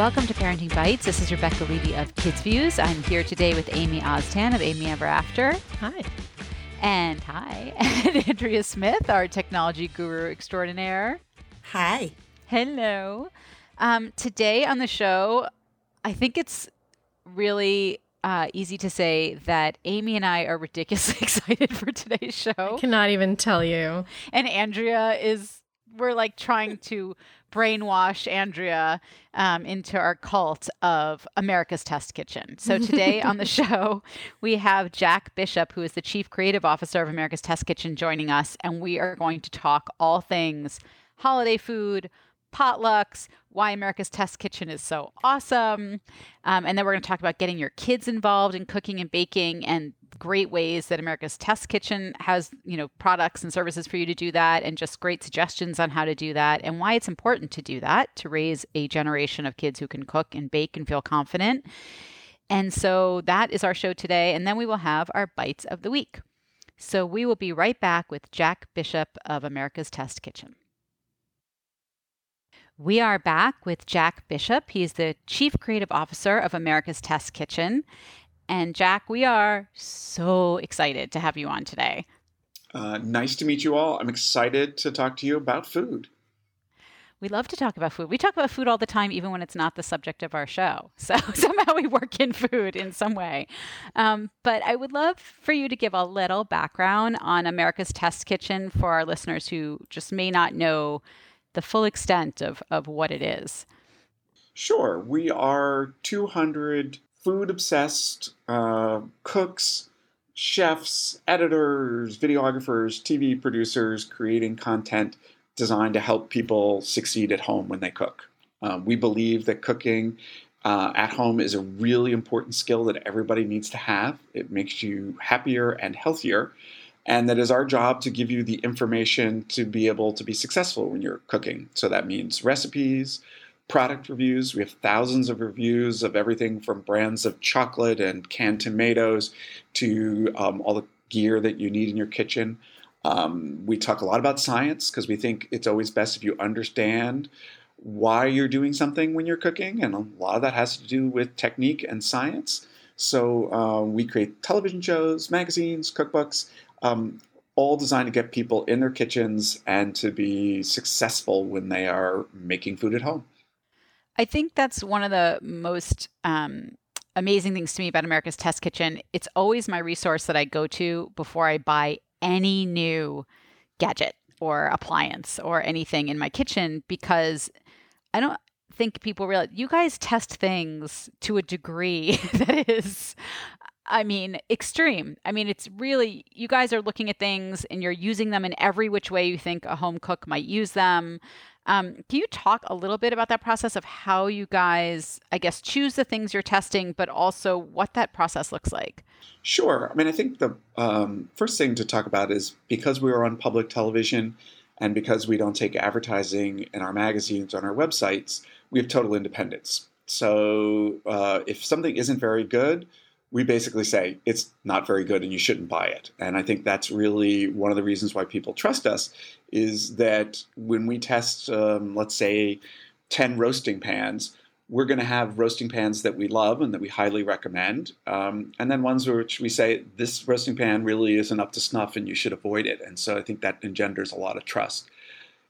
Welcome to Parenting Bites. This is Rebecca Levy of Kids Views. I'm here today with Amy Oztan of Amy Ever After. Hi. And hi, and Andrea Smith, our technology guru extraordinaire. Hi. Hello. Um, today on the show, I think it's really uh, easy to say that Amy and I are ridiculously excited for today's show. I cannot even tell you. And Andrea is, we're like trying to brainwash Andrea um, into our cult of America's Test Kitchen. So today on the show, we have Jack Bishop, who is the Chief Creative Officer of America's Test Kitchen, joining us. And we are going to talk all things holiday food, potlucks, why America's Test Kitchen is so awesome. Um, and then we're going to talk about getting your kids involved in cooking and baking and great ways that America's Test Kitchen has, you know, products and services for you to do that and just great suggestions on how to do that and why it's important to do that to raise a generation of kids who can cook and bake and feel confident. And so that is our show today and then we will have our bites of the week. So we will be right back with Jack Bishop of America's Test Kitchen. We are back with Jack Bishop. He's the Chief Creative Officer of America's Test Kitchen. And Jack, we are so excited to have you on today. Uh, nice to meet you all. I'm excited to talk to you about food. We love to talk about food. We talk about food all the time, even when it's not the subject of our show. So somehow we work in food in some way. Um, but I would love for you to give a little background on America's Test Kitchen for our listeners who just may not know the full extent of, of what it is. Sure. We are 200 food obsessed uh, cooks, chefs, editors, videographers, TV producers creating content designed to help people succeed at home when they cook. Um, we believe that cooking uh, at home is a really important skill that everybody needs to have. It makes you happier and healthier and that is our job to give you the information to be able to be successful when you're cooking. So that means recipes, product reviews. We have thousands of reviews of everything from brands of chocolate and canned tomatoes to um, all the gear that you need in your kitchen. Um, we talk a lot about science because we think it's always best if you understand why you're doing something when you're cooking, and a lot of that has to do with technique and science. So uh, we create television shows, magazines, cookbooks, um, all designed to get people in their kitchens and to be successful when they are making food at home. I think that's one of the most um, amazing things to me about America's Test Kitchen. It's always my resource that I go to before I buy any new gadget or appliance or anything in my kitchen because I don't think people realize you guys test things to a degree that is I mean, extreme. I mean, it's really, you guys are looking at things and you're using them in every which way you think a home cook might use them. Um, can you talk a little bit about that process of how you guys, I guess, choose the things you're testing, but also what that process looks like? Sure. I mean, I think the um, first thing to talk about is because we are on public television and because we don't take advertising in our magazines on our websites, we have total independence. So uh, if something isn't very good, we basically say it's not very good and you shouldn't buy it. And I think that's really one of the reasons why people trust us is that when we test, um, let's say, 10 roasting pans, we're going to have roasting pans that we love and that we highly recommend, um, and then ones which we say this roasting pan really isn't up to snuff and you should avoid it. And so I think that engenders a lot of trust.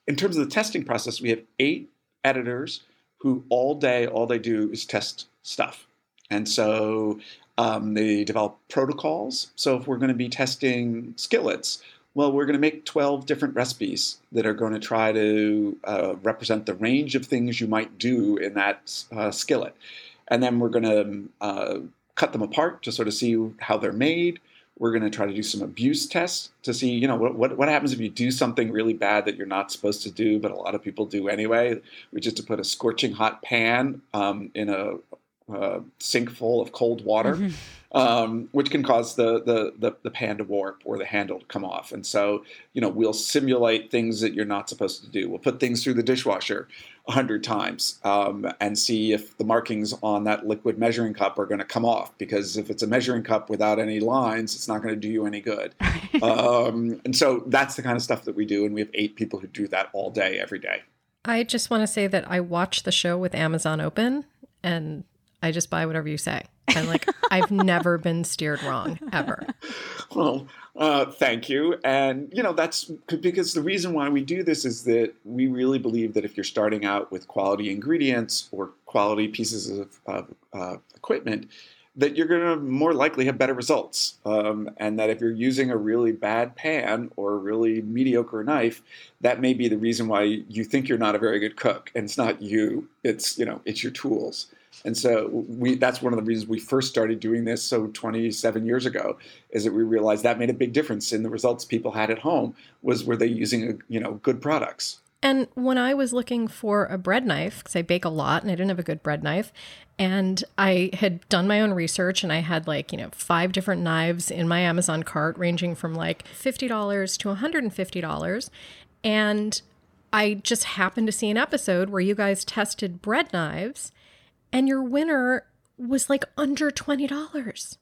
In terms of the testing process, we have eight editors who all day, all they do is test stuff. And so um, they develop protocols. So if we're going to be testing skillets, well, we're going to make 12 different recipes that are going to try to uh, represent the range of things you might do in that uh, skillet. And then we're going to uh, cut them apart to sort of see how they're made. We're going to try to do some abuse tests to see, you know, what, what, what happens if you do something really bad that you're not supposed to do, but a lot of people do anyway, which is to put a scorching hot pan um, in a uh, sink full of cold water, mm-hmm. um, which can cause the, the, the the pan to warp or the handle to come off. And so, you know, we'll simulate things that you're not supposed to do. We'll put things through the dishwasher a hundred times um, and see if the markings on that liquid measuring cup are going to come off. Because if it's a measuring cup without any lines, it's not going to do you any good. um, and so that's the kind of stuff that we do, and we have eight people who do that all day, every day. I just want to say that I watch the show with Amazon Open and I just buy whatever you say. And like, I've never been steered wrong ever. Well, uh, thank you. And, you know, that's because the reason why we do this is that we really believe that if you're starting out with quality ingredients or quality pieces of, uh, equipment, that you're going to more likely have better results. Um, and that if you're using a really bad pan or a really mediocre knife, that may be the reason why you think you're not a very good cook. And it's not you, it's, you know, it's your tools. And so we that's one of the reasons we first started doing this so 27 years ago is that we realized that made a big difference in the results people had at home was were they using you know good products. And when I was looking for a bread knife, because I bake a lot and I didn't have a good bread knife, and I had done my own research and I had like, you know, five different knives in my Amazon cart ranging from like $50 to $150. And I just happened to see an episode where you guys tested bread knives and your winner was like under $20.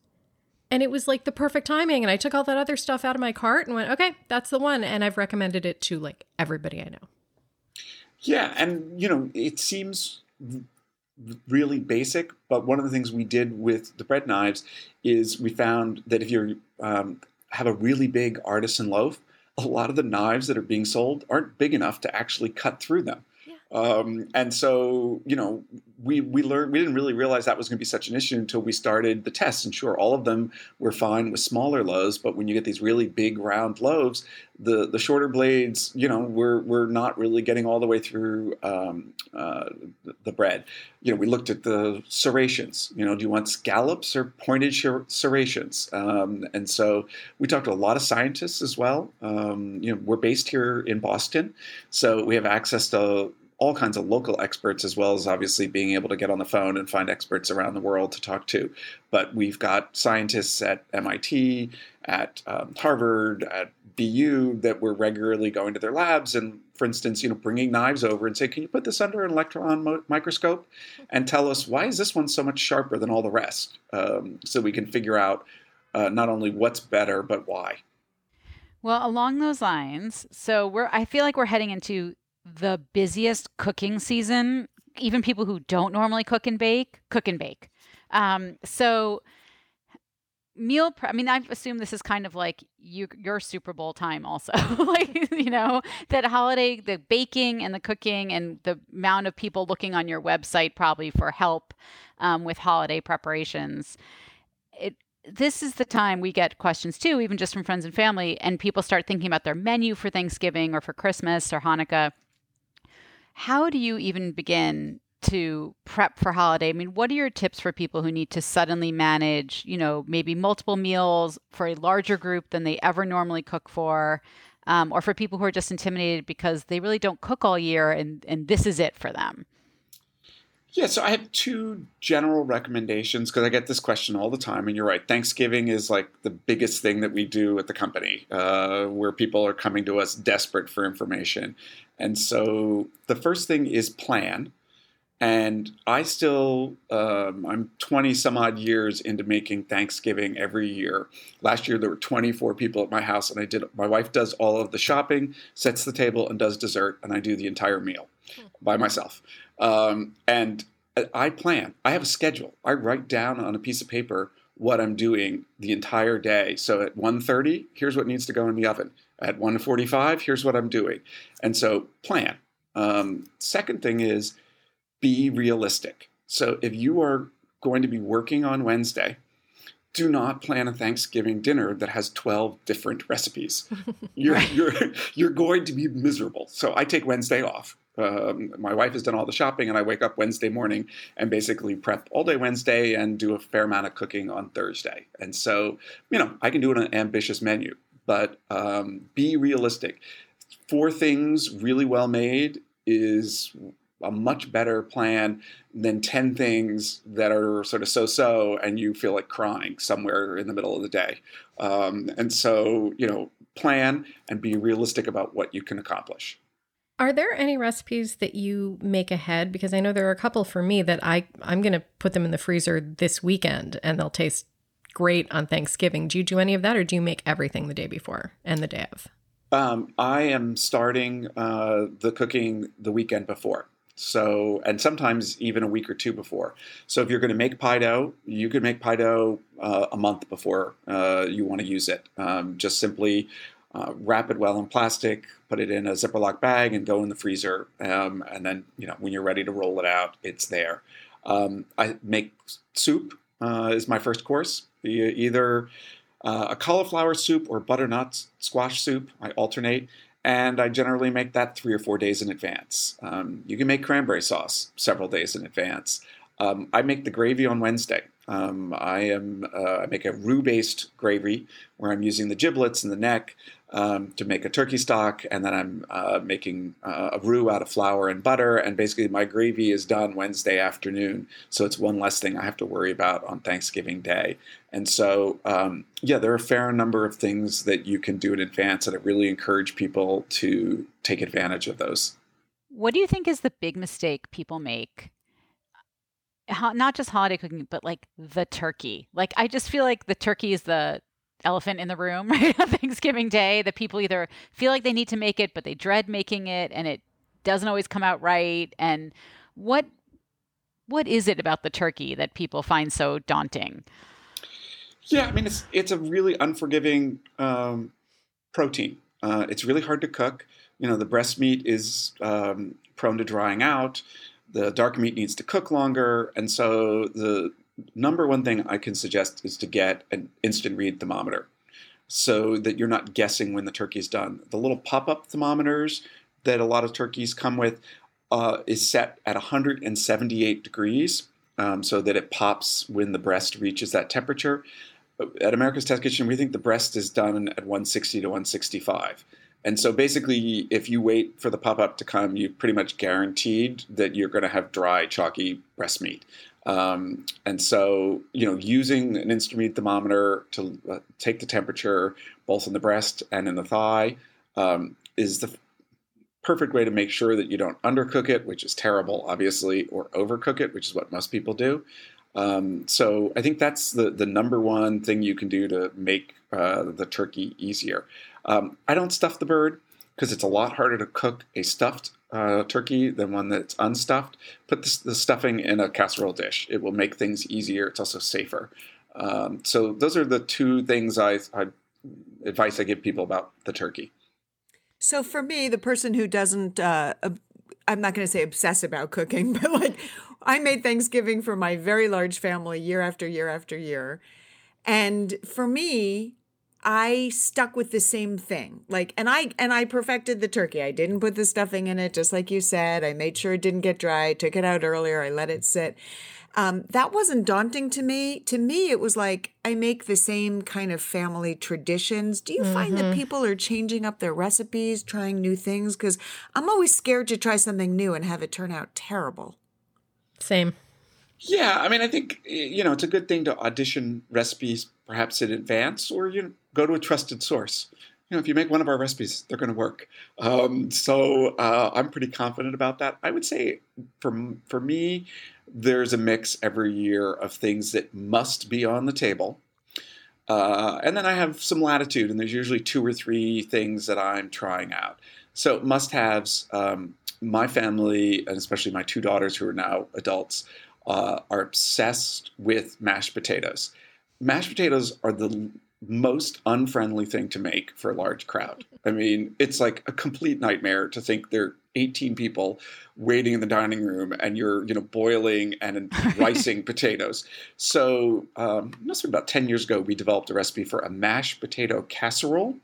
And it was like the perfect timing. And I took all that other stuff out of my cart and went, okay, that's the one. And I've recommended it to like everybody I know. Yeah. And, you know, it seems really basic, but one of the things we did with the bread knives is we found that if you um, have a really big artisan loaf, a lot of the knives that are being sold aren't big enough to actually cut through them. Um, and so, you know, we we learned we didn't really realize that was going to be such an issue until we started the tests. And sure, all of them were fine with smaller loaves, but when you get these really big round loaves, the the shorter blades, you know, we're we're not really getting all the way through um, uh, the, bread. You know, we looked at the serrations. You know, do you want scallops or pointed serrations? Um, and so we talked to a lot of scientists as well. Um, you know, we're based here in Boston, so we have access to all kinds of local experts as well as obviously being able to get on the phone and find experts around the world to talk to. But we've got scientists at MIT, at um, Harvard, at BU that we're regularly going to their labs and, for instance, you know, bringing knives over and say, "Can you put this under an electron mo- microscope and tell us why is this one so much sharper than all the rest?" Um, so we can figure out uh, not only what's better but why. Well, along those lines, so we're I feel like we're heading into the busiest cooking season. Even people who don't normally cook and bake, cook and bake. Um, so meal pre- i mean i assume this is kind of like you, your super bowl time also like you know that holiday the baking and the cooking and the amount of people looking on your website probably for help um, with holiday preparations it this is the time we get questions too even just from friends and family and people start thinking about their menu for thanksgiving or for christmas or hanukkah how do you even begin to prep for holiday? I mean, what are your tips for people who need to suddenly manage, you know, maybe multiple meals for a larger group than they ever normally cook for? Um, or for people who are just intimidated because they really don't cook all year and, and this is it for them? Yeah, so I have two general recommendations because I get this question all the time, and you're right. Thanksgiving is like the biggest thing that we do at the company, uh, where people are coming to us desperate for information. And so the first thing is plan. And I still, um, I'm 20 some odd years into making Thanksgiving every year. Last year there were 24 people at my house, and I did. My wife does all of the shopping, sets the table, and does dessert, and I do the entire meal by myself. Um, and I plan. I have a schedule. I write down on a piece of paper what I'm doing the entire day. So at 1:30, here's what needs to go in the oven. At 1:45, here's what I'm doing. And so plan. Um, second thing is be realistic. So if you are going to be working on Wednesday, do not plan a Thanksgiving dinner that has 12 different recipes. You're, you're, you're going to be miserable. So I take Wednesday off. Um, my wife has done all the shopping, and I wake up Wednesday morning and basically prep all day Wednesday and do a fair amount of cooking on Thursday. And so, you know, I can do an ambitious menu, but um, be realistic. Four things really well made is a much better plan than 10 things that are sort of so so and you feel like crying somewhere in the middle of the day. Um, and so, you know, plan and be realistic about what you can accomplish. Are there any recipes that you make ahead? Because I know there are a couple for me that I I'm going to put them in the freezer this weekend, and they'll taste great on Thanksgiving. Do you do any of that, or do you make everything the day before and the day of? Um, I am starting uh, the cooking the weekend before. So, and sometimes even a week or two before. So, if you're going to make pie dough, you could make pie dough uh, a month before uh, you want to use it. Um, just simply uh, wrap it well in plastic, put it in a Ziploc bag, and go in the freezer. Um, and then, you know, when you're ready to roll it out, it's there. Um, I make soup uh, is my first course. Either uh, a cauliflower soup or butternut squash soup. I alternate, and I generally make that three or four days in advance. Um, you can make cranberry sauce several days in advance. Um, I make the gravy on Wednesday. Um, I am uh, I make a roux-based gravy where I'm using the giblets and the neck um, to make a turkey stock, and then I'm uh, making uh, a roux out of flour and butter. And basically, my gravy is done Wednesday afternoon, so it's one less thing I have to worry about on Thanksgiving Day. And so, um, yeah, there are a fair number of things that you can do in advance, and I really encourage people to take advantage of those. What do you think is the big mistake people make not just holiday cooking, but like the turkey. Like I just feel like the turkey is the elephant in the room right on Thanksgiving Day. That people either feel like they need to make it, but they dread making it, and it doesn't always come out right. And what what is it about the turkey that people find so daunting? Yeah, I mean it's it's a really unforgiving um, protein. Uh, it's really hard to cook. You know, the breast meat is um, prone to drying out the dark meat needs to cook longer, and so the number one thing I can suggest is to get an instant read thermometer so that you're not guessing when the turkey is done. The little pop up thermometers that a lot of turkeys come with uh, is set at 178 degrees um, so that it pops when the breast reaches that temperature. At America's Test Kitchen, we think the breast is done at 160 to 165. And so basically, if you wait for the pop up to come, you pretty much guaranteed that you're going to have dry, chalky breast meat. Um, and so, you know, using an instant read thermometer to uh, take the temperature both in the breast and in the thigh um, is the perfect way to make sure that you don't undercook it, which is terrible, obviously, or overcook it, which is what most people do. Um, so I think that's the the number one thing you can do to make uh, the turkey easier. Um, I don't stuff the bird because it's a lot harder to cook a stuffed uh, turkey than one that's unstuffed. Put the, the, stuffing in a casserole dish. It will make things easier. It's also safer. Um, so those are the two things I, I advice I give people about the turkey. So for me, the person who doesn't, uh, I'm not going to say obsess about cooking, but like I made Thanksgiving for my very large family year after year after year. And for me, I stuck with the same thing. Like and I and I perfected the turkey. I didn't put the stuffing in it just like you said. I made sure it didn't get dry. took it out earlier. I let it sit. Um, that wasn't daunting to me. To me, it was like I make the same kind of family traditions. Do you mm-hmm. find that mm-hmm. people are changing up their recipes, trying new things? Because I'm always scared to try something new and have it turn out terrible. Same. Yeah, I mean, I think you know it's a good thing to audition recipes perhaps in advance, or you know, go to a trusted source. You know, if you make one of our recipes, they're going to work. Um, so uh, I'm pretty confident about that. I would say for for me, there's a mix every year of things that must be on the table. Uh, and then I have some latitude, and there's usually two or three things that I'm trying out. So must haves. Um, my family, and especially my two daughters who are now adults, uh, are obsessed with mashed potatoes. Mashed potatoes are the most unfriendly thing to make for a large crowd. I mean, it's like a complete nightmare to think there are 18 people waiting in the dining room and you're, you know, boiling and ricing potatoes. So, um, must have been about 10 years ago, we developed a recipe for a mashed potato casserole.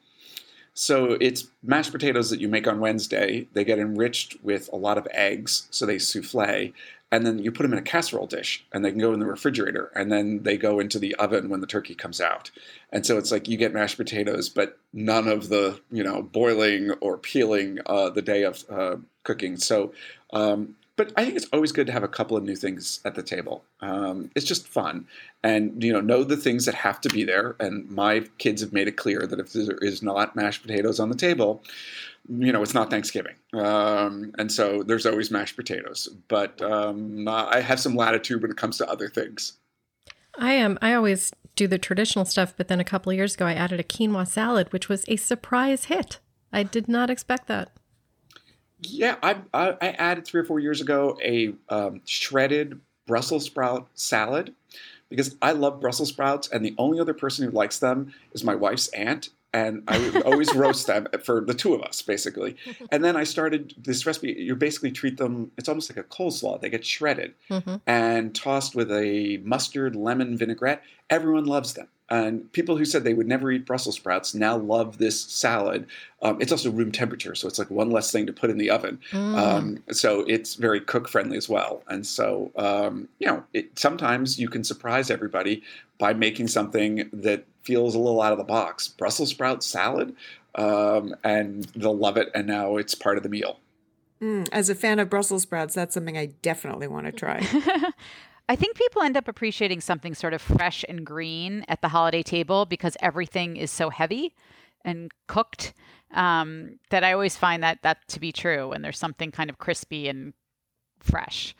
So it's mashed potatoes that you make on Wednesday. They get enriched with a lot of eggs, so they souffle, and then you put them in a casserole dish and they can go in the refrigerator and then they go into the oven when the turkey comes out. And so it's like you get mashed potatoes but none of the you know boiling or peeling uh, the day of uh, cooking. So um, but I think it's always good to have a couple of new things at the table. Um, it's just fun, and you know, know the things that have to be there. And my kids have made it clear that if there is not mashed potatoes on the table, you know, it's not Thanksgiving. Um, and so there's always mashed potatoes. But um, I have some latitude when it comes to other things. I am. I always do the traditional stuff, but then a couple of years ago, I added a quinoa salad, which was a surprise hit. I did not expect that. Yeah, I, I, I added three or four years ago a um, shredded Brussels sprout salad because I love Brussels sprouts, and the only other person who likes them is my wife's aunt. And I would always roast them for the two of us, basically. And then I started this recipe. You basically treat them, it's almost like a coleslaw. They get shredded Mm-hmm. and tossed with a mustard lemon vinaigrette. Everyone loves them. And people who said they would never eat Brussels sprouts now love this salad. Um, it's also room temperature, so it's like one less thing to put in the oven. Mm. Um, so it's very cook friendly as well. And so, um, you know, it, sometimes you can surprise everybody by making something that feels a little out of the box. Brussels sprout salad, um, and they'll love it. And now it's part of the meal. Mm, as a fan of Brussels sprouts, that's something I definitely want to try. I think people end up appreciating something sort of fresh and green at the holiday table because everything is so heavy and cooked um, that I always find that that to be true. And there's something kind of crispy and fresh.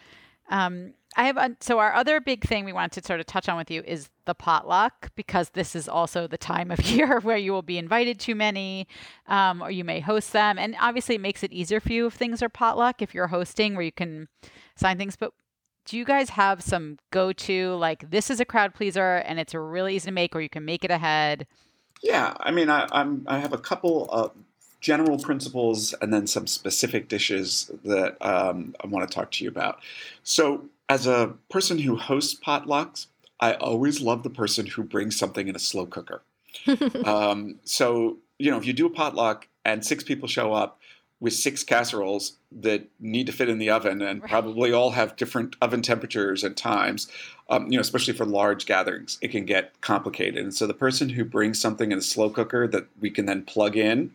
Um, I have a, so our other big thing we wanted to sort of touch on with you is the potluck because this is also the time of year where you will be invited to many, um, or you may host them, and obviously it makes it easier for you if things are potluck if you're hosting where you can sign things. But do you guys have some go-to like this is a crowd pleaser and it's really easy to make, or you can make it ahead? Yeah, I mean, I, I'm I have a couple of general principles and then some specific dishes that um, I want to talk to you about. So, as a person who hosts potlucks, I always love the person who brings something in a slow cooker. um, so, you know, if you do a potluck and six people show up with six casseroles that need to fit in the oven and Right. probably all have different oven temperatures and times, um, you know, especially for large gatherings, it can get complicated. And so the person who brings something in a slow cooker that we can then plug in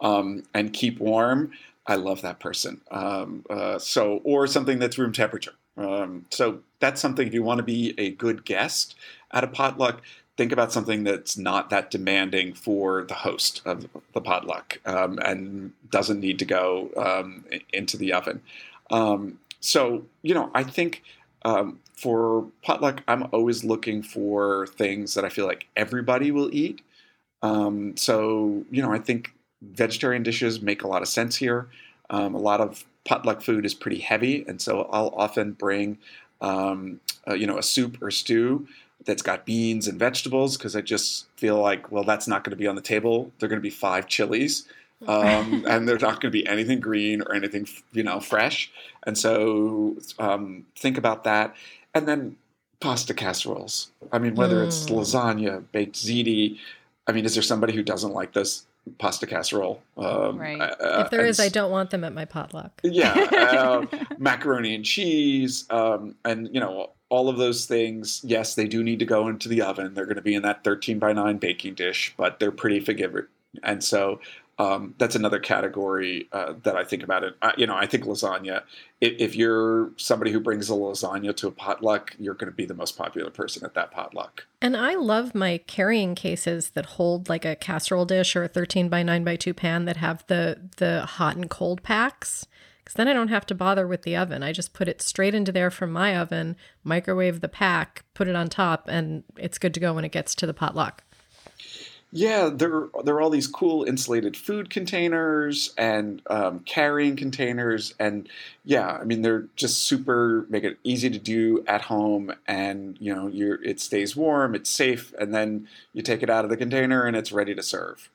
um, and keep warm, I love that person. Um, uh, so, or something that's room temperature. Um, so that's something. If you want to be a good guest at a potluck, think about something that's not that demanding for the host of the potluck um, and doesn't need to go um, into the oven. Um, so, you know, I think um, for potluck, I'm always looking for things that I feel like everybody will eat. Um, so, you know, I think vegetarian dishes make a lot of sense here. Um, a lot of potluck food is pretty heavy, and so I'll often bring, uh, you know, a soup or stew that's got beans and vegetables because I just feel like, well, that's not going to be on the table. They're going to be five chilies, um, and they're not going to be anything green or anything, you know, fresh. And so um, think about that, and then pasta casseroles. I mean, whether it's Mm. lasagna, baked ziti. I mean, is there somebody who doesn't like this pasta casserole? Um, Right. uh, if there is, I don't want them at my potluck. yeah, uh, macaroni and cheese, um, and you know all of those things. Yes, they do need to go into the oven. They're going to be in that 13 by 9 baking dish, but they're pretty forgiving. And so um, that's another category uh, that I think about it. I, you know, I think lasagna. If, if you're somebody who brings a lasagna to a potluck, you're going to be the most popular person at that potluck. And I love my carrying cases that hold like a casserole dish or a 13 by 9 by 2 pan that have the the hot and cold packs. Because then I don't have to bother with the oven. I just put it straight into there from my oven, microwave the pack, put it on top, and it's good to go when it gets to the potluck. Yeah, there there are all these cool insulated food containers and um, carrying containers, and yeah, I mean they're just super make it easy to do at home, and you know you it stays warm, it's safe, and then you take it out of the container and it's ready to serve.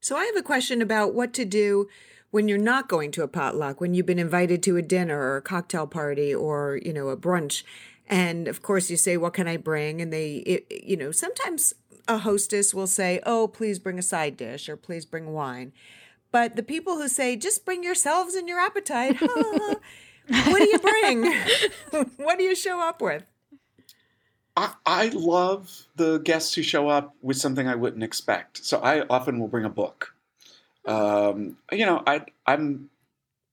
So I have a question about what to do when you're not going to a potluck, when you've been invited to a dinner or a cocktail party or, you know, a brunch. And of course you say, what can I bring? And they, it, you know, sometimes a hostess will say, oh, please bring a side dish or please bring wine. But the people who say, just bring yourselves and your appetite, what do you bring? what do you show up with? I, I love the guests who show up with something I wouldn't expect. So I often will bring a book. Um, you know, I, I'm.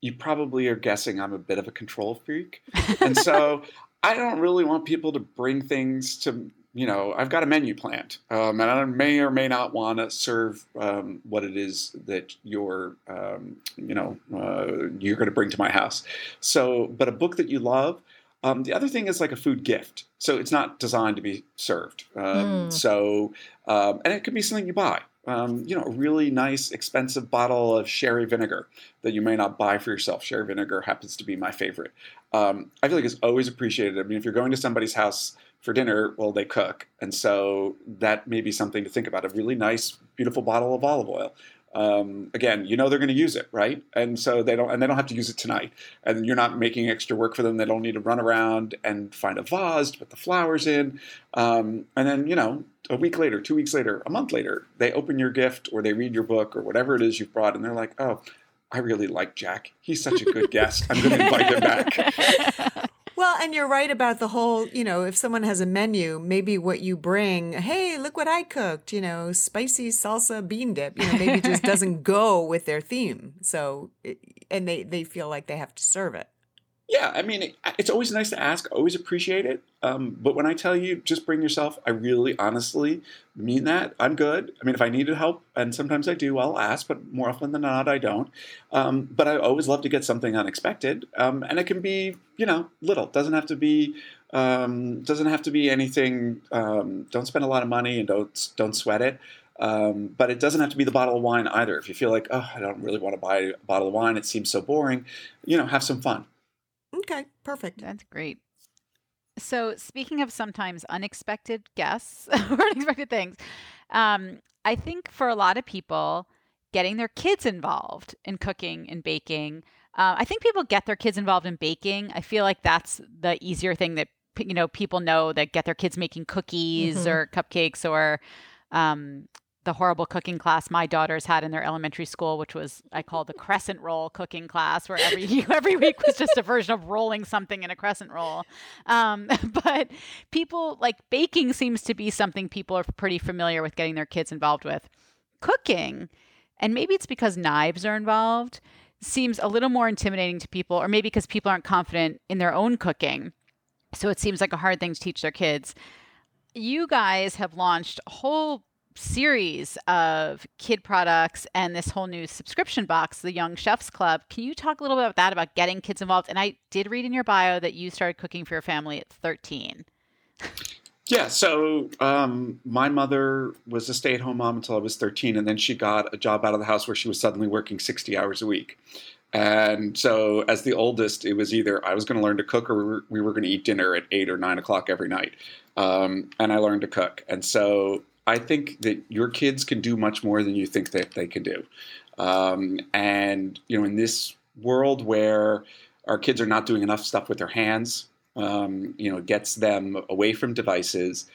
You probably are guessing I'm a bit of a control freak, and so I don't really want people to bring things to. You know, I've got a menu planned, um, and I may or may not want to serve um, what it is that you're, um, you know, uh, you're going to bring to my house. So, but a book that you love, Um, the other thing is like a food gift. So it's not designed to be served. Um, Mm. So, um, and it could be something you buy. Um, you know, a really nice, expensive bottle of sherry vinegar that you may not buy for yourself. Sherry vinegar happens to be my favorite. Um, I feel like it's always appreciated. I mean, if you're going to somebody's house for dinner, well, they cook. And so that may be something to think about a really nice, beautiful bottle of olive oil. Um, again, you know they're going to use it, right? And so they don't, and they don't have to use it tonight. And you're not making extra work for them. They don't need to run around and find a vase to put the flowers in. Um, and then, you know, a week later, two weeks later, a month later, they open your gift or they read your book or whatever it is you've brought, and they're like, "Oh, I really like Jack. He's such a good guest. I'm going to invite him back." And you're right about the whole, you know, if someone has a menu, maybe what you bring, hey, look what I cooked, you know, spicy salsa bean dip, you know, maybe just doesn't go with their theme. So, and they, they feel like they have to serve it. Yeah, I mean, it, it's always nice to ask. Always appreciate it. Um, but when I tell you, just bring yourself. I really, honestly mean that. I'm good. I mean, if I needed help, and sometimes I do, I'll ask. But more often than not, I don't. Um, but I always love to get something unexpected, um, and it can be, you know, little. Doesn't have to be. Um, doesn't have to be anything. Um, don't spend a lot of money and don't don't sweat it. Um, but it doesn't have to be the bottle of wine either. If you feel like, oh, I don't really want to buy a bottle of wine, it seems so boring. You know, have some fun. Okay, perfect. That's great. So, speaking of sometimes unexpected guests or unexpected things, um, I think for a lot of people, getting their kids involved in cooking and baking. Uh, I think people get their kids involved in baking. I feel like that's the easier thing that you know people know that get their kids making cookies Mhm. or cupcakes or um, the horrible cooking class my daughters had in their elementary school, which was I call the crescent roll cooking class, where every every week was just a version of rolling something in a crescent roll. Um, but people like baking seems to be something people are pretty familiar with getting their kids involved with. Cooking, and maybe it's because knives are involved, seems a little more intimidating to people, or maybe because people aren't confident in their own cooking. So it seems like a hard thing to teach their kids. You guys have launched a whole series of kid products and this whole new subscription box, the Young Chefs Club. Can you talk a little bit about that, about getting kids involved? And I did read in your bio that you started cooking for your family at 13. Yeah, so um, my mother was a stay at home mom until I was 13, and then she got a job out of the house where she was suddenly working 60 hours a week. And so, as the oldest, it was either I was going to learn to cook or we were, going to eat dinner at eight or nine o'clock every night. Um, and I learned to cook. And so, I think that your kids can do much more than you think that they can do. Um, and, you know, in this world where our kids are not doing enough stuff with their hands, um, you know, it gets them away from devices.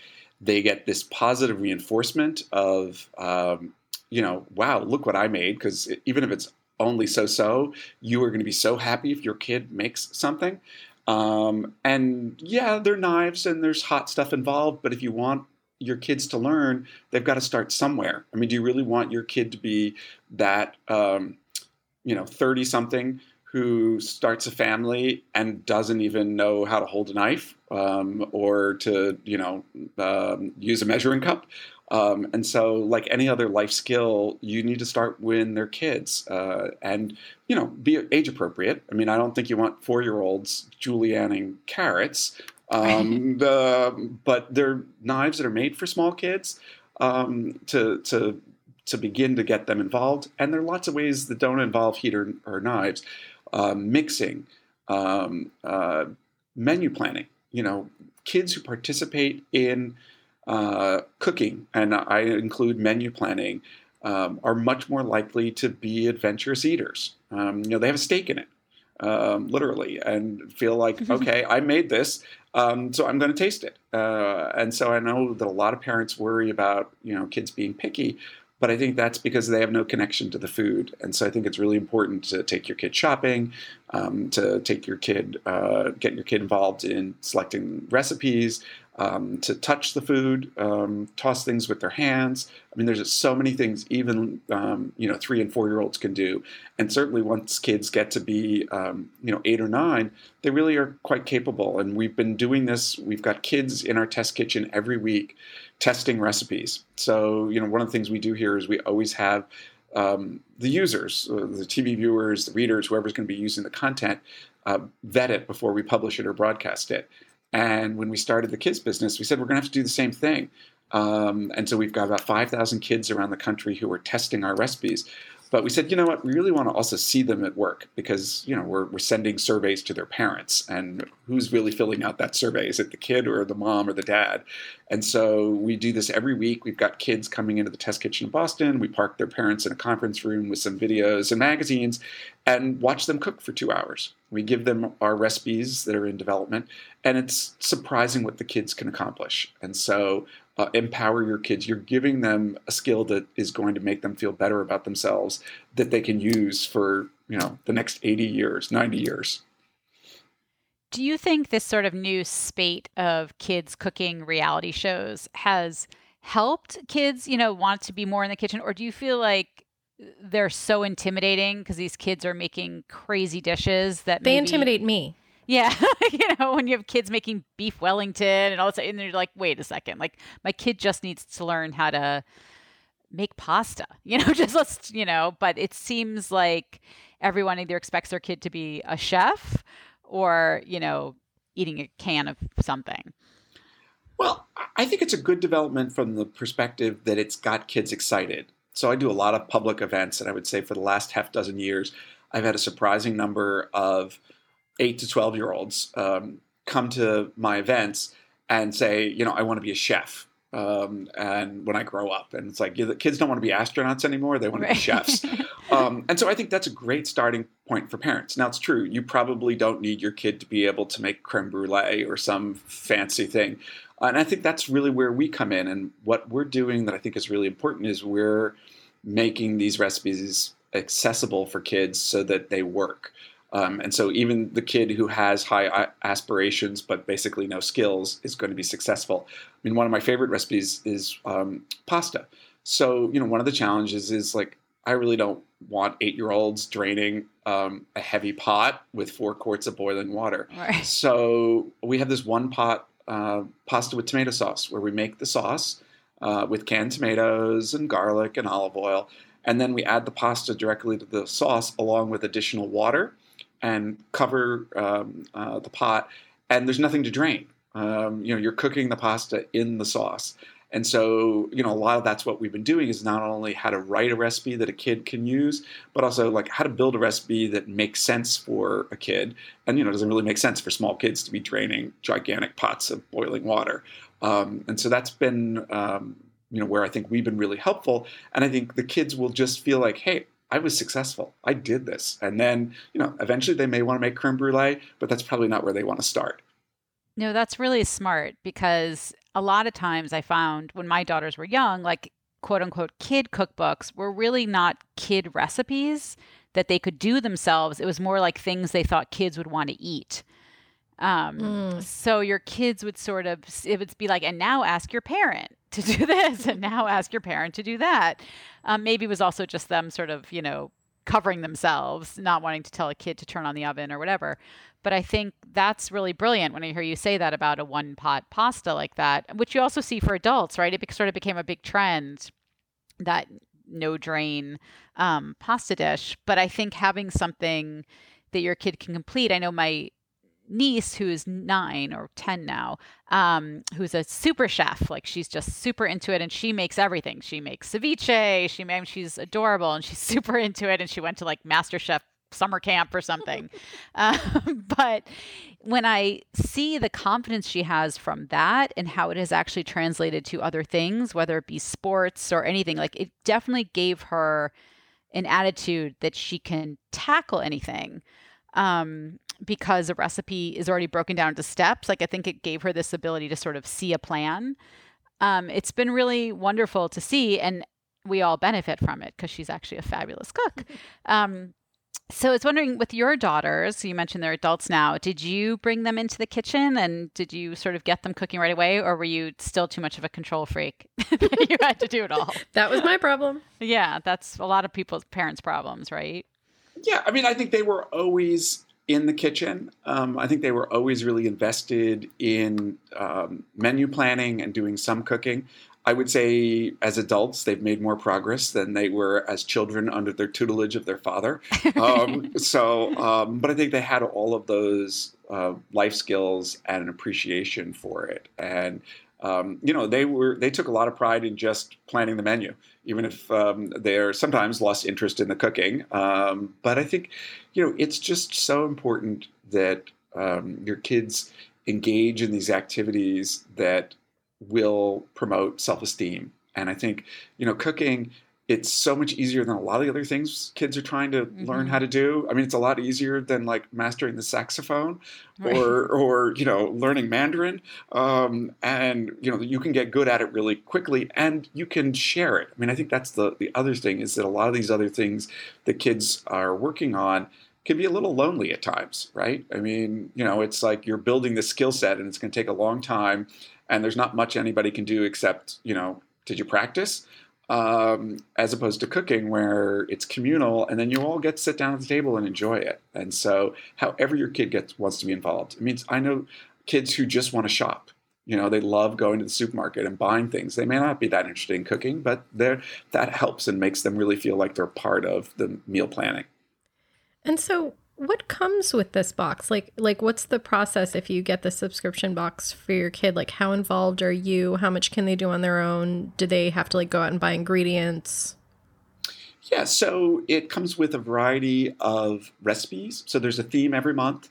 They get this positive reinforcement of, um, you know, wow, look what I made. Because even if it's only so so, you are going to be so happy if your kid makes something. Um, and yeah, there are knives and there's hot stuff involved, but if you want your kids to learn, they've got to start somewhere. I mean, do you really want your kid to be that, um, you know, 30 something who starts a family and doesn't even know how to hold a knife um, or to, you know, um, use a measuring cup? Um, and so, like any other life skill, you need to start when they're kids uh, and, you know, be age appropriate. I mean, I don't think you want four year olds julienning carrots, um, the, but they're knives that are made for small kids um, to, to, to begin to get them involved. And there are lots of ways that don't involve heat or, or knives. Uh, mixing, um, uh, menu planning, you know, kids who participate in uh, cooking, and I include menu planning, um, are much more likely to be adventurous eaters. Um, you know, they have a stake in it, um, literally, and feel like, okay, I made this, um, so I'm going to taste it. Uh, and so I know that a lot of parents worry about you know kids being picky, but I think that's because they have no connection to the food. And so I think it's really important to take your kid shopping, um, to take your kid, uh, get your kid involved in selecting recipes, um, to touch the food, um, toss things with their hands. I mean, there's just so many things even um, you know three and four year olds can do, and certainly once kids get to be um, you know eight or nine, they really are quite capable. And we've been doing this. We've got kids in our test kitchen every week testing recipes. So you know one of the things we do here is we always have um, the users, uh, the TV viewers, the readers, whoever's going to be using the content, uh, vet it before we publish it or broadcast it. And when we started the kids business, we said we're going to have to do the same thing. Um, and so we've got about 5,000 kids around the country who are testing our recipes. But we said, you know what, we really want to also see them at work because, you know, we're, we're sending surveys to their parents. And who's really filling out that survey? Is it the kid or the mom or the dad? And so we do this every week. We've got kids coming into the test kitchen in Boston. We park their parents in a conference room with some videos and magazines and watch them cook for two hours. We give them our recipes that are in development, and it's surprising what the kids can accomplish. And so uh, empower your kids. You're giving them a skill that is going to make them feel better about themselves that they can use for you know the next 80 years, 90 years. Do you think this sort of new spate of kids cooking reality shows has helped kids, you know, want to be more in the kitchen, or do you feel like they're so intimidating because these kids are making crazy dishes that they maybe... intimidate me? Yeah, you know, when you have kids making beef Wellington and all this, and you're like, wait a second, like my kid just needs to learn how to make pasta, you know, just let's, you know, but it seems like everyone either expects their kid to be a chef or, you know, eating a can of something. Well, I think it's a good development from the perspective that it's got kids excited. So I do a lot of public events, and I would say for the last half dozen years, I've had a surprising number of eight to 12 year olds um, come to my events and say, you know, I want to be a chef. Um, and when I grow up, and it's like the kids don't want to be astronauts anymore; they want right. to be chefs. um, and so I think that's a great starting point for parents. Now it's true; you probably don't need your kid to be able to make creme brulee or some fancy thing. And I think that's really where we come in. And what we're doing that I think is really important is we're making these recipes accessible for kids so that they work. Um, and so even the kid who has high aspirations but basically no skills is going to be successful. I mean, one of my favorite recipes is um, pasta. So you know, one of the challenges is like I really don't want eight-year-olds draining um, a heavy pot with four quarts of boiling water. Right. So we have this one pot uh, pasta with tomato sauce where we make the sauce uh, with canned tomatoes and garlic and olive oil, and then we add the pasta directly to the sauce along with additional water and cover um, uh, the pot, and there's nothing to drain. Um, you know, you're cooking the pasta in the sauce. And so, you know, a lot of that's what we've been doing is not only how to write a recipe that a kid can use, but also like how to build a recipe that makes sense for a kid. And, you know, doesn't really make sense for small kids to be draining gigantic pots of boiling water. Um, and so that's been, um, you know, where I think we've been really helpful. And I think the kids will just feel like, hey, I was successful. I did this. And then, you know, eventually they may want to make creme brulee, but that's probably not where they want to start. No, that's really smart because a lot of times I found when my daughters were young, like quote unquote kid cookbooks were really not kid recipes that they could do themselves. It was more like things they thought kids would want to eat. Um, mm. So your kids would sort of, it would be like, and now ask your parent to do this, and now ask your parent to do that. Um, maybe it was also just them sort of, you know, covering themselves, not wanting to tell a kid to turn on the oven or whatever. But I think that's really brilliant when I hear you say that about a one pot pasta like that, which you also see for adults, right? It sort of became a big trend that no drain um, pasta dish. But I think having something that your kid can complete, I know my niece who's nine or 10 now um, who's a super chef like she's just super into it and she makes everything. She makes ceviche she I mean, she's adorable and she's super into it and she went to like master chef summer camp or something. Um, but when i see the confidence she has from that and how it has actually translated to other things whether it be sports or anything like it definitely gave her an attitude that she can tackle anything. Um, because a recipe is already broken down into steps. Like I think it gave her this ability to sort of see a plan. Um, it's been really wonderful to see, and we all benefit from it because she's actually a fabulous cook. Um, so I was wondering, with your daughters, you mentioned they're adults now. Did you bring them into the kitchen, and did you sort of get them cooking right away, or were you still too much of a control freak? you had to do it all. That was my problem. Yeah, that's a lot of people's parents' problems, right? Yeah, I mean, I think they were always in the kitchen. Um, I think they were always really invested in um, menu planning and doing some cooking. I would say as adults, they've made more progress than they were as children under their tutelage of their father. Um, so, um, but I think they had all of those uh, life skills and an appreciation for it. And um, you know, they were they took a lot of pride in just planning the menu, even if um, they're sometimes lost interest in the cooking. Um, but I think, you know, it's just so important that um, your kids engage in these activities that will promote self-esteem. And I think, you know, cooking it's so much easier than a lot of the other things kids are trying to mm-hmm. learn how to do. I mean, it's a lot easier than like mastering the saxophone right. or or you know learning Mandarin. Um, and you know you can get good at it really quickly, and you can share it. I mean, I think that's the the other thing is that a lot of these other things that kids are working on can be a little lonely at times, right? I mean, you know, it's like you're building the skill set, and it's going to take a long time, and there's not much anybody can do except you know, did you practice? Um, as opposed to cooking where it's communal and then you all get to sit down at the table and enjoy it. And so, however your kid gets wants to be involved. It means I know kids who just want to shop. You know, they love going to the supermarket and buying things. They may not be that interested in cooking, but that helps and makes them really feel like they're part of the meal planning. And so, what comes with this box? Like like what's the process if you get the subscription box for your kid? Like how involved are you? How much can they do on their own? Do they have to like go out and buy ingredients? Yeah so it comes with a variety of recipes. So there's a theme every month.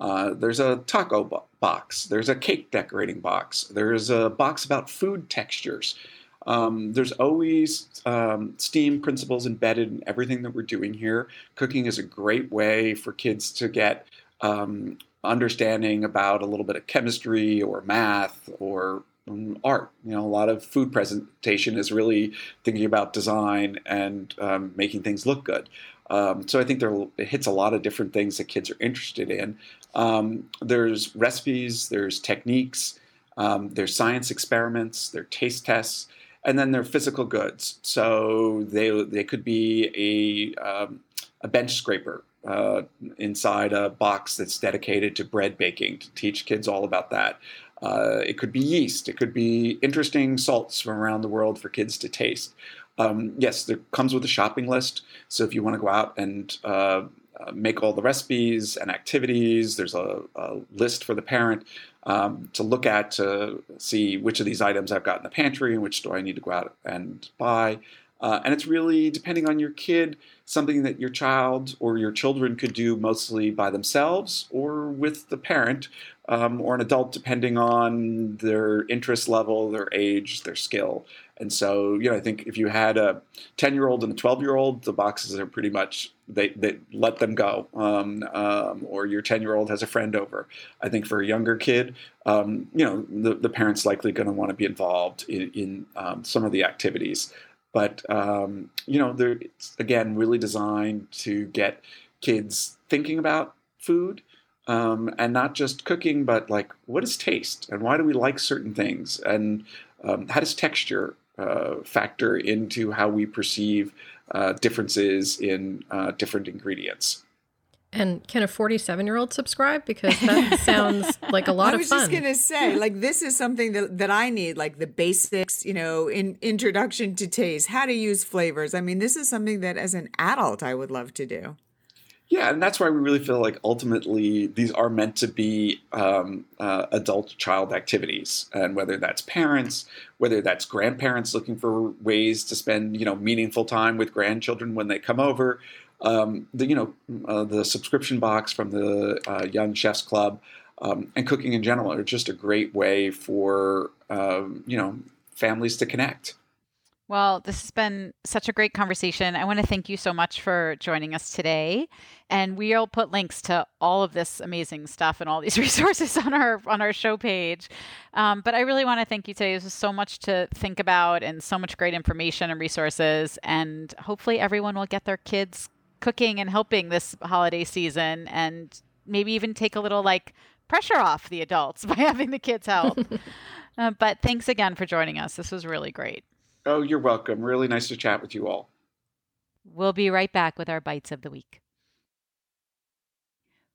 Uh, there's a taco bo- box. There's a cake decorating box. There's a box about food textures um, there's always um, STEAM principles embedded in everything that we're doing here. Cooking is a great way for kids to get um, understanding about a little bit of chemistry or math or um, art. You know, a lot of food presentation is really thinking about design and um, making things look good. Um, so I think there it hits a lot of different things that kids are interested in. there's recipes, there's techniques, there's science experiments, there are taste tests and then they're physical goods. So they they could be a um, a bench scraper uh, inside a box that's dedicated to bread baking to teach kids all about that. Uh, it could be yeast. It could be interesting salts from around the world for kids to taste. Um, yes, there comes with a shopping list. So if you want to go out and uh, uh make all the recipes and activities, there's a, a list for the parent um, to look at to see which of these items I've got in the pantry and which do I need to go out and buy. Uh, and it's really depending on your kid, something that your child or your children could do mostly by themselves or with the parent um, or an adult, depending on their interest level, their age, their skill. And so, you know, I think if you had a 10 year old and a 12 year old, the boxes are pretty much, they, they let them go. Um, um, or your 10 year old has a friend over. I think for a younger kid, um, you know, the, the parent's likely going to want to be involved in, in um, some of the activities. But, um, you know, they're, again, really designed to get kids thinking about food. Um, and not just cooking, but like what is taste and why do we like certain things and um, how does texture uh, factor into how we perceive uh, differences in uh, different ingredients. And can a 47 year old subscribe? Because that sounds like a lot of fun. I was just going to say, like, this is something that, that I need, like the basics, you know, in introduction to taste, how to use flavors. I mean, this is something that as an adult I would love to do. Yeah, and that's why we really feel like ultimately these are meant to be um, uh, adult child activities, and whether that's parents, whether that's grandparents looking for ways to spend you know meaningful time with grandchildren when they come over, um, the you know uh, the subscription box from the uh, Young Chefs Club, um, and cooking in general are just a great way for um, you know families to connect. Well, this has been such a great conversation. I want to thank you so much for joining us today. And we'll put links to all of this amazing stuff and all these resources on our on our show page. Um, but I really want to thank you today. There's so much to think about and so much great information and resources. And hopefully everyone will get their kids cooking and helping this holiday season and maybe even take a little like pressure off the adults by having the kids help. uh, but thanks again for joining us. This was really great. Oh, you're welcome. Really nice to chat with you all. We'll be right back with our bites of the week.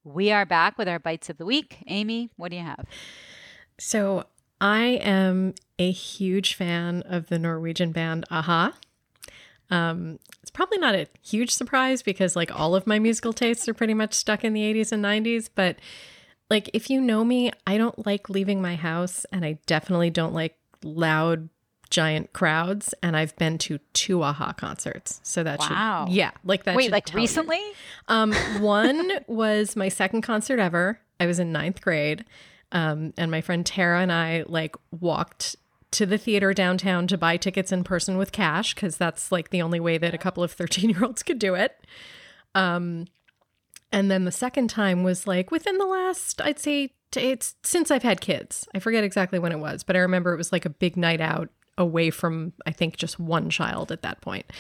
We are back with our bites of the week. Amy, what do you have? So, I am a huge fan of the Norwegian band a-ha. Um, it's probably not a huge surprise because like all of my musical tastes are pretty much stuck in the 80s and 90s, but like if you know me, I don't like leaving my house and I definitely don't like loud giant crowds and I've been to two a-ha concerts. So that Wow. should yeah, like that Wait, like tell you. recently? Um, one was my second concert ever. I was in ninth grade, um, and my friend Tara and I like walked to the theater downtown to buy tickets in person with cash because that's like the only way that a couple of thirteen year olds could do it. Um, and then the second time was like within the last, I'd say it's since I've had kids. I forget exactly when it was, but I remember it was like a big night out away from I think just one child at that point.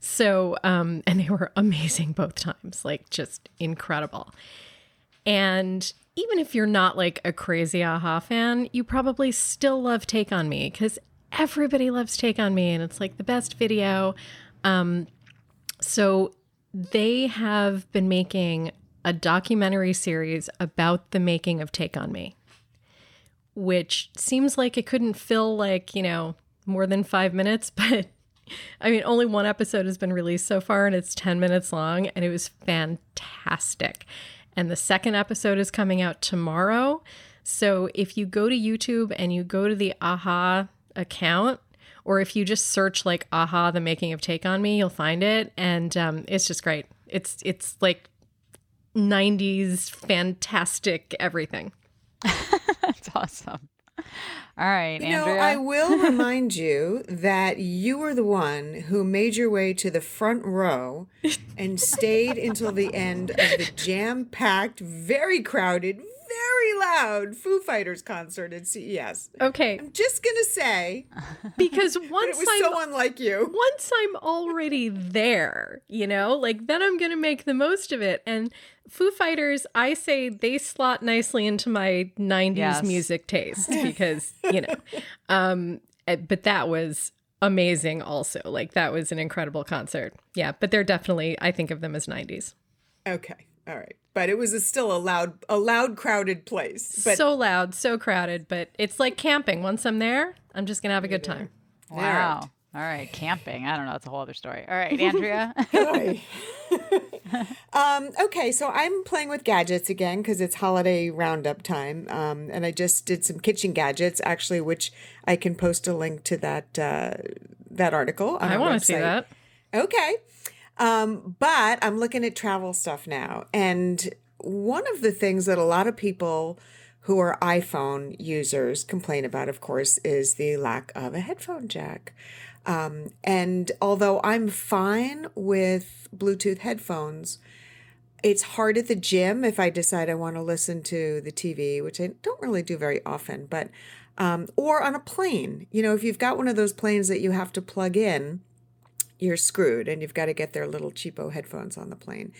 So, um, and they were amazing both times, like just incredible. And even if you're not like a crazy a-ha fan, you probably still love Take on Me because everybody loves Take on Me and it's like the best video. Um, so they have been making a documentary series about the making of Take on Me, which seems like it couldn't fill like, you know, more than five minutes, but I mean, only one episode has been released so far and it's 10 minutes long and it was fantastic. And the second episode is coming out tomorrow. So if you go to YouTube and you go to the a-ha account, or if you just search like a-ha, the making of Take on Me, you'll find it. And um, it's just great. It's, it's like 90s fantastic everything. That's awesome. All right, You know, Andrea. I will remind you that you were the one who made your way to the front row and stayed until the end of the jam packed, very crowded, very loud Foo Fighters concert at CES. Okay. I'm just going to say, Because once it was I'm so unlike you. once I'm already there, you know, like then I'm going to make the most of it. And Foo Fighters, I say they slot nicely into my 90s Yes. music taste because, you know, um eh, but that was amazing also. Like that was an incredible concert. Yeah, but they're definitely I think of them as 90s. Okay. All right. But it was a, still a loud, a loud, crowded place. But so loud, so crowded, but it's like camping. Once I'm there, I'm just going to have a good time. wow. All right, camping. I don't know. That's a whole other story. All right, Andrea. Boy. um, okay, so I'm playing with gadgets again because it's holiday roundup time, um, and I just did some kitchen gadgets actually, which I can post a link to that uh, that article. On I want to see that. Okay. Um, but I'm looking at travel stuff now. And one of the things that a lot of people who are iPhone users complain about, of course, is the lack of a headphone jack. Um, and although I'm fine with Bluetooth headphones, it's hard at the gym if I decide I want to listen to the TV, which I don't really do very often, but um, or on a plane. You know, if you've got one of those planes that you have to plug in, you're screwed and you've got to get their little cheapo headphones on the plane.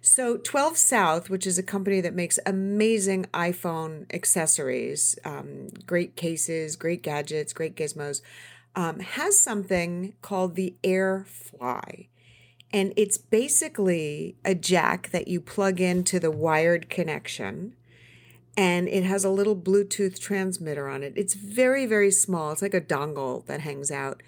So, 12 South, which is a company that makes amazing iPhone accessories, um, great cases, great gadgets, great gizmos, um, has something called the AirFly. And it's basically a jack that you plug into the wired connection and it has a little Bluetooth transmitter on it. It's very, very small. It's like a dongle that hangs out.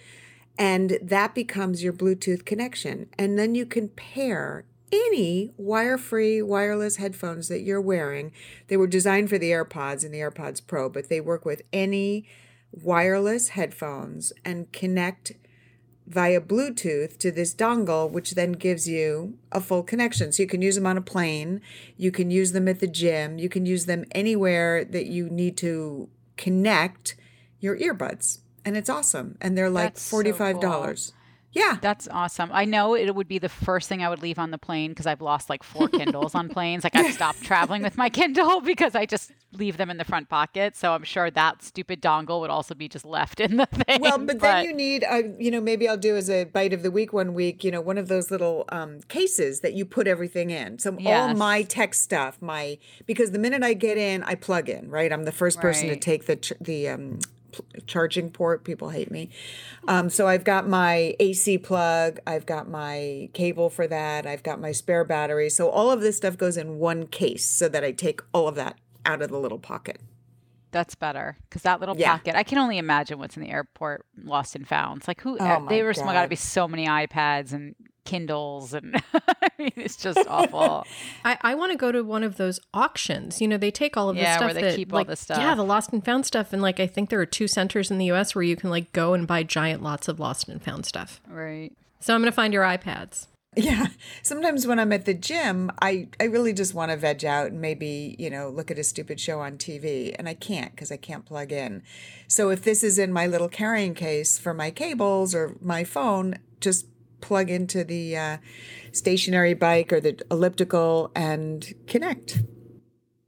And that becomes your Bluetooth connection. And then you can pair any wire free wireless headphones that you're wearing. They were designed for the AirPods and the AirPods Pro, but they work with any wireless headphones and connect via Bluetooth to this dongle, which then gives you a full connection. So you can use them on a plane, you can use them at the gym, you can use them anywhere that you need to connect your earbuds. And it's awesome. And they're like That's $45. Yeah. That's awesome. I know it would be the first thing I would leave on the plane because I've lost like four Kindles on planes. Like I've stopped traveling with my Kindle because I just leave them in the front pocket. So I'm sure that stupid dongle would also be just left in the thing. Well, but then you need, uh, you know, maybe I'll do as a bite of the week one week, you know, one of those little um, cases that you put everything in. So all my tech stuff, my because the minute I get in, I plug in. Right, I'm the first person to take the the um, charging port. People hate me. Um, so I've got my AC plug. I've got my cable for that. I've got my spare battery. So all of this stuff goes in one case, so that I take all of that out of the little pocket. That's better because that little Yeah. pocket. I can only imagine what's in the airport, lost and found. It's like who? Oh my there was got to be so many iPads and Kindles, and I mean, it's just awful. I, I want to go to one of those auctions. You know, they take all of the Yeah, stuff where they that, keep all the stuff. Yeah, the lost and found stuff, and like I think there are two centers in the U.S. where you can like go and buy giant lots of lost and found stuff. right. So I'm gonna find your iPads. Yeah. Sometimes when I'm at the gym, I, I really just want to veg out and maybe, you know, look at a stupid show on TV. And I can't because I can't plug in. So if this is in my little carrying case for my cables or my phone, just plug into the uh, stationary bike or the elliptical and connect.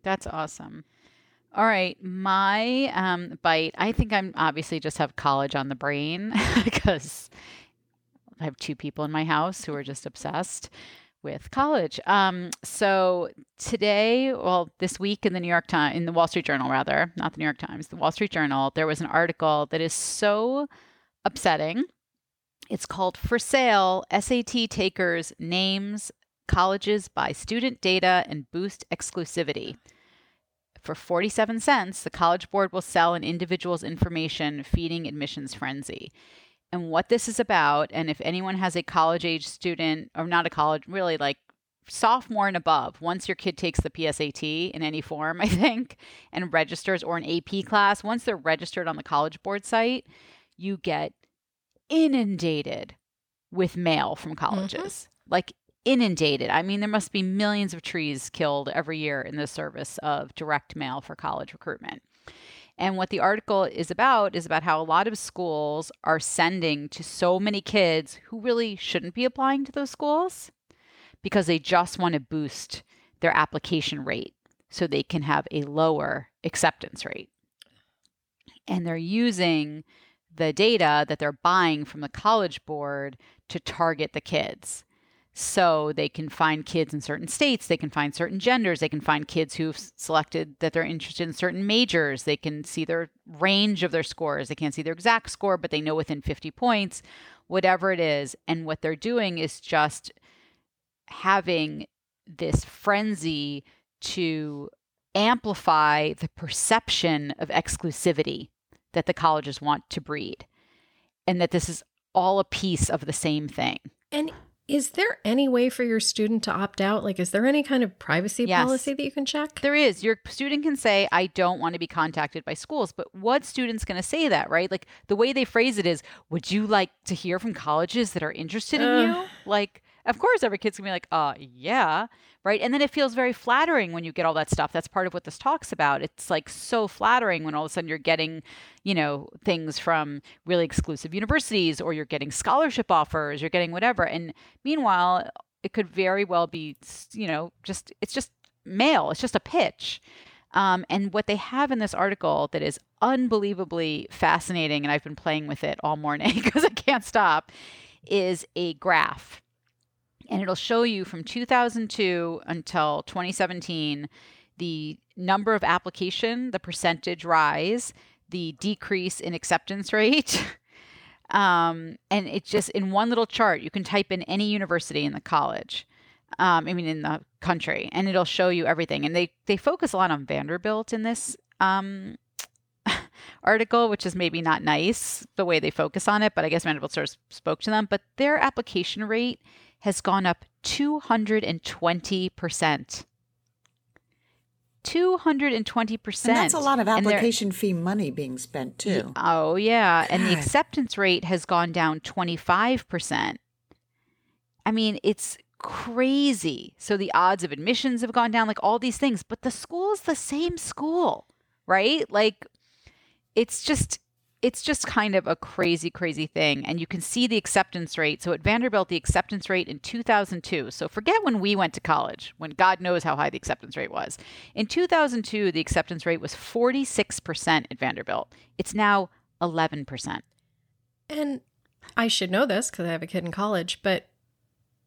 That's awesome. All right, my um, bite. I think I'm obviously just have college on the brain because I have two people in my house who are just obsessed with college. Um, so today, well, this week in the New York Times, in the Wall Street Journal, rather, not the New York Times, the Wall Street Journal, there was an article that is so upsetting. It's called "For Sale: SAT Takers Names Colleges by Student Data and Boost Exclusivity." For 47 cents, the College Board will sell an individual's information, feeding admissions frenzy. And what this is about, and if anyone has a college age student, or not a college, really like sophomore and above, once your kid takes the PSAT in any form, I think, and registers or an AP class, once they're registered on the College Board site, you get inundated with mail from mm-hmm. colleges. Like inundated. I mean, there must be millions of trees killed every year in the service of direct mail for college recruitment. And what the article is about is about how a lot of schools are sending to so many kids who really shouldn't be applying to those schools because they just want to boost their application rate so they can have a lower acceptance rate. And they're using the data that they're buying from the college board to target the kids. So they can find kids in certain states, they can find certain genders, they can find kids who've selected that they're interested in certain majors, they can see their range of their scores, they can't see their exact score, but they know within 50 points, whatever it is. And what they're doing is just having this frenzy to amplify the perception of exclusivity that the colleges want to breed, and that this is all a piece of the same thing. And is there any way for your student to opt out? Like, is there any kind of privacy Yes. policy that you can check? There is. Your student can say, I don't want to be contacted by schools. But what student's going to say that, right? Like the way they phrase it is, Would you like to hear from colleges that are interested in you? Like, of course, every kid's to be like, uh, yeah. Right. And then it feels very flattering when you get all that stuff. That's part of what this talks about. It's like so flattering when all of a sudden you're getting, you know, things from really exclusive universities or you're getting scholarship offers, you're getting whatever. And meanwhile, it could very well be, you know, just, it's just mail, it's just a pitch. Um, and what they have in this article that is unbelievably fascinating, and I've been playing with it all morning because I can't stop, is a graph. And it'll show you from 2002 until 2017 the number of application, the percentage rise, the decrease in acceptance rate. Um, and it's just in one little chart, you can type in any university in the college um, I mean, in the country, and it'll show you everything. And they they focus a lot on Vanderbilt in this um, article, which is maybe not nice the way they focus on it, but I guess Vanderbilt sort of spoke to them. But their application rate has gone up two hundred and twenty percent. Two hundred and twenty percent. And that's a lot of application fee money being spent too. Oh, yeah. And the acceptance rate has gone down 25%. I mean, it's crazy. So the odds of admissions have gone down, like all these things, but the school is the same school, right? Like it's just it's just kind of a crazy crazy thing and you can see the acceptance rate. So at vanderbilt the acceptance rate in 2002 so forget when we went to college when god knows how high the acceptance rate was. In 2002 the acceptance rate was 46% at vanderbilt. It's now 11% And I should know this because I have a kid in college, but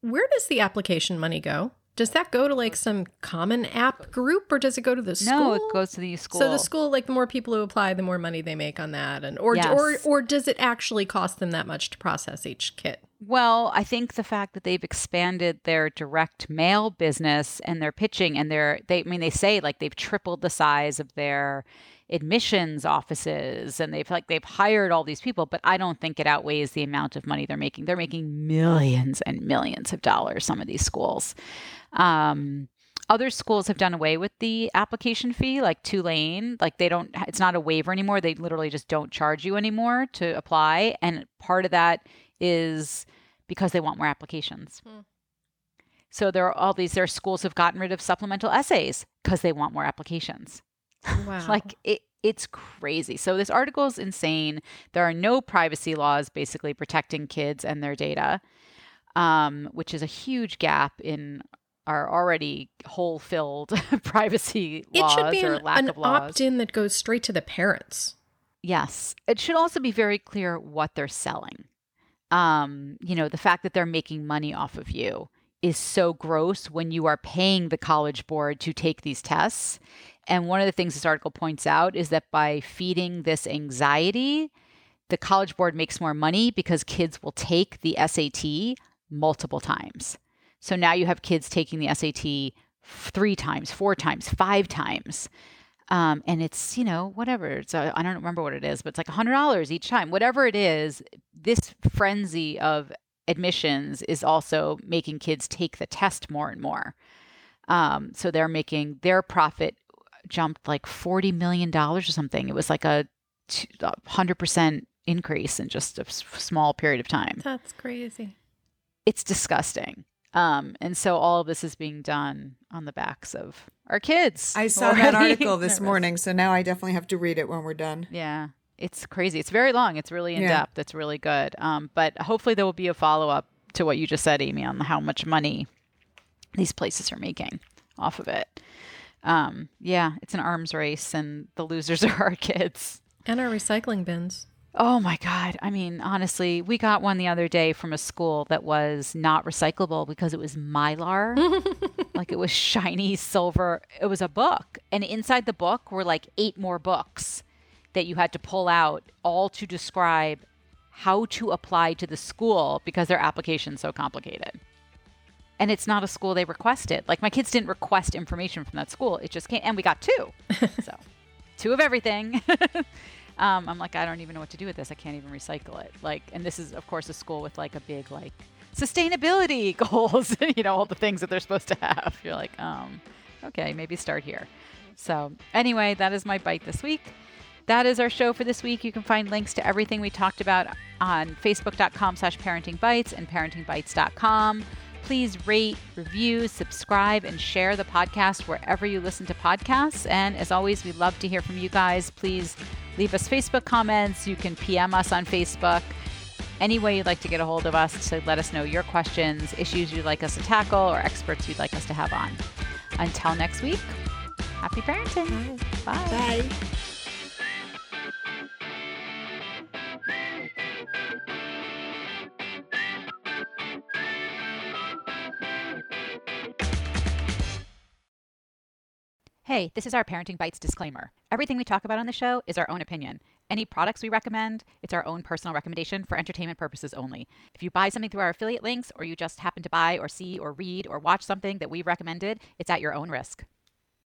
where does the application money go? Does that go to like some common app group or does it go to the school? no it goes to the school So the school, like the more people who apply, the more money they make on that, and or Yes. or or does it actually cost them that much to process each kit? Well, I think the fact that they've expanded their direct mail business and their pitching and their they I mean they say like they've tripled the size of their admissions offices and they've like they've hired all these people but i don't think it outweighs the amount of money they're making they're making millions and millions of dollars some of these schools um, other schools have done away with the application fee like tulane like they don't it's not a waiver anymore they literally just don't charge you anymore to apply and part of that is because they want more applications hmm. so there are all these there are schools have gotten rid of supplemental essays because they want more applications Wow. like it, it's crazy. So this article is insane. There are no privacy laws basically protecting kids and their data, um, which is a huge gap in our already hole filled privacy it laws should be or an, lack an of laws. opt-in that goes straight to the parents. Yes. It should also be very clear what they're selling. Um, you know, the fact that they're making money off of you is so gross when you are paying the college board to take these tests and one of the things this article points out is that by feeding this anxiety, the College Board makes more money because kids will take the SAT multiple times. So now you have kids taking the SAT three times, four times, five times. Um, and it's, you know, whatever. It's I don't remember what it is, but it's like $100 each time. Whatever it is, this frenzy of admissions is also making kids take the test more and more. Um, so they're making their profit jumped like $40 million or something. It was like a 100% increase in just a small period of time. That's crazy. It's disgusting. Um, and so all of this is being done on the backs of our kids. I saw that article this morning, so now I definitely have to read it when we're done. Yeah, it's crazy. It's very long. It's really in yeah. depth. It's really good. Um, but hopefully there will be a follow up to what you just said, Amy, on how much money these places are making off of it um, yeah, it's an arms race, and the losers are our kids. And our recycling bins. Oh my God. I mean, honestly, we got one the other day from a school that was not recyclable because it was mylar. like it was shiny silver. It was a book. And inside the book were like eight more books that you had to pull out, all to describe how to apply to the school because their application's so complicated and it's not a school they requested. Like my kids didn't request information from that school. It just came, and we got two. so, two of everything. um, I'm like, I don't even know what to do with this. I can't even recycle it. Like, and this is, of course, a school with like a big like sustainability goals. you know, all the things that they're supposed to have. You're like, um, okay, maybe start here. So, anyway, that is my bite this week. That is our show for this week. You can find links to everything we talked about on facebook.com slash parentingbites and parentingbites.com. Please rate, review, subscribe, and share the podcast wherever you listen to podcasts. And as always, we love to hear from you guys. Please leave us Facebook comments. You can PM us on Facebook. Any way you'd like to get a hold of us to let us know your questions, issues you'd like us to tackle, or experts you'd like us to have on. Until next week, happy parenting. Bye. Bye. Hey, this is our Parenting Bites disclaimer. Everything we talk about on the show is our own opinion. Any products we recommend, it's our own personal recommendation for entertainment purposes only. If you buy something through our affiliate links or you just happen to buy or see or read or watch something that we've recommended, it's at your own risk.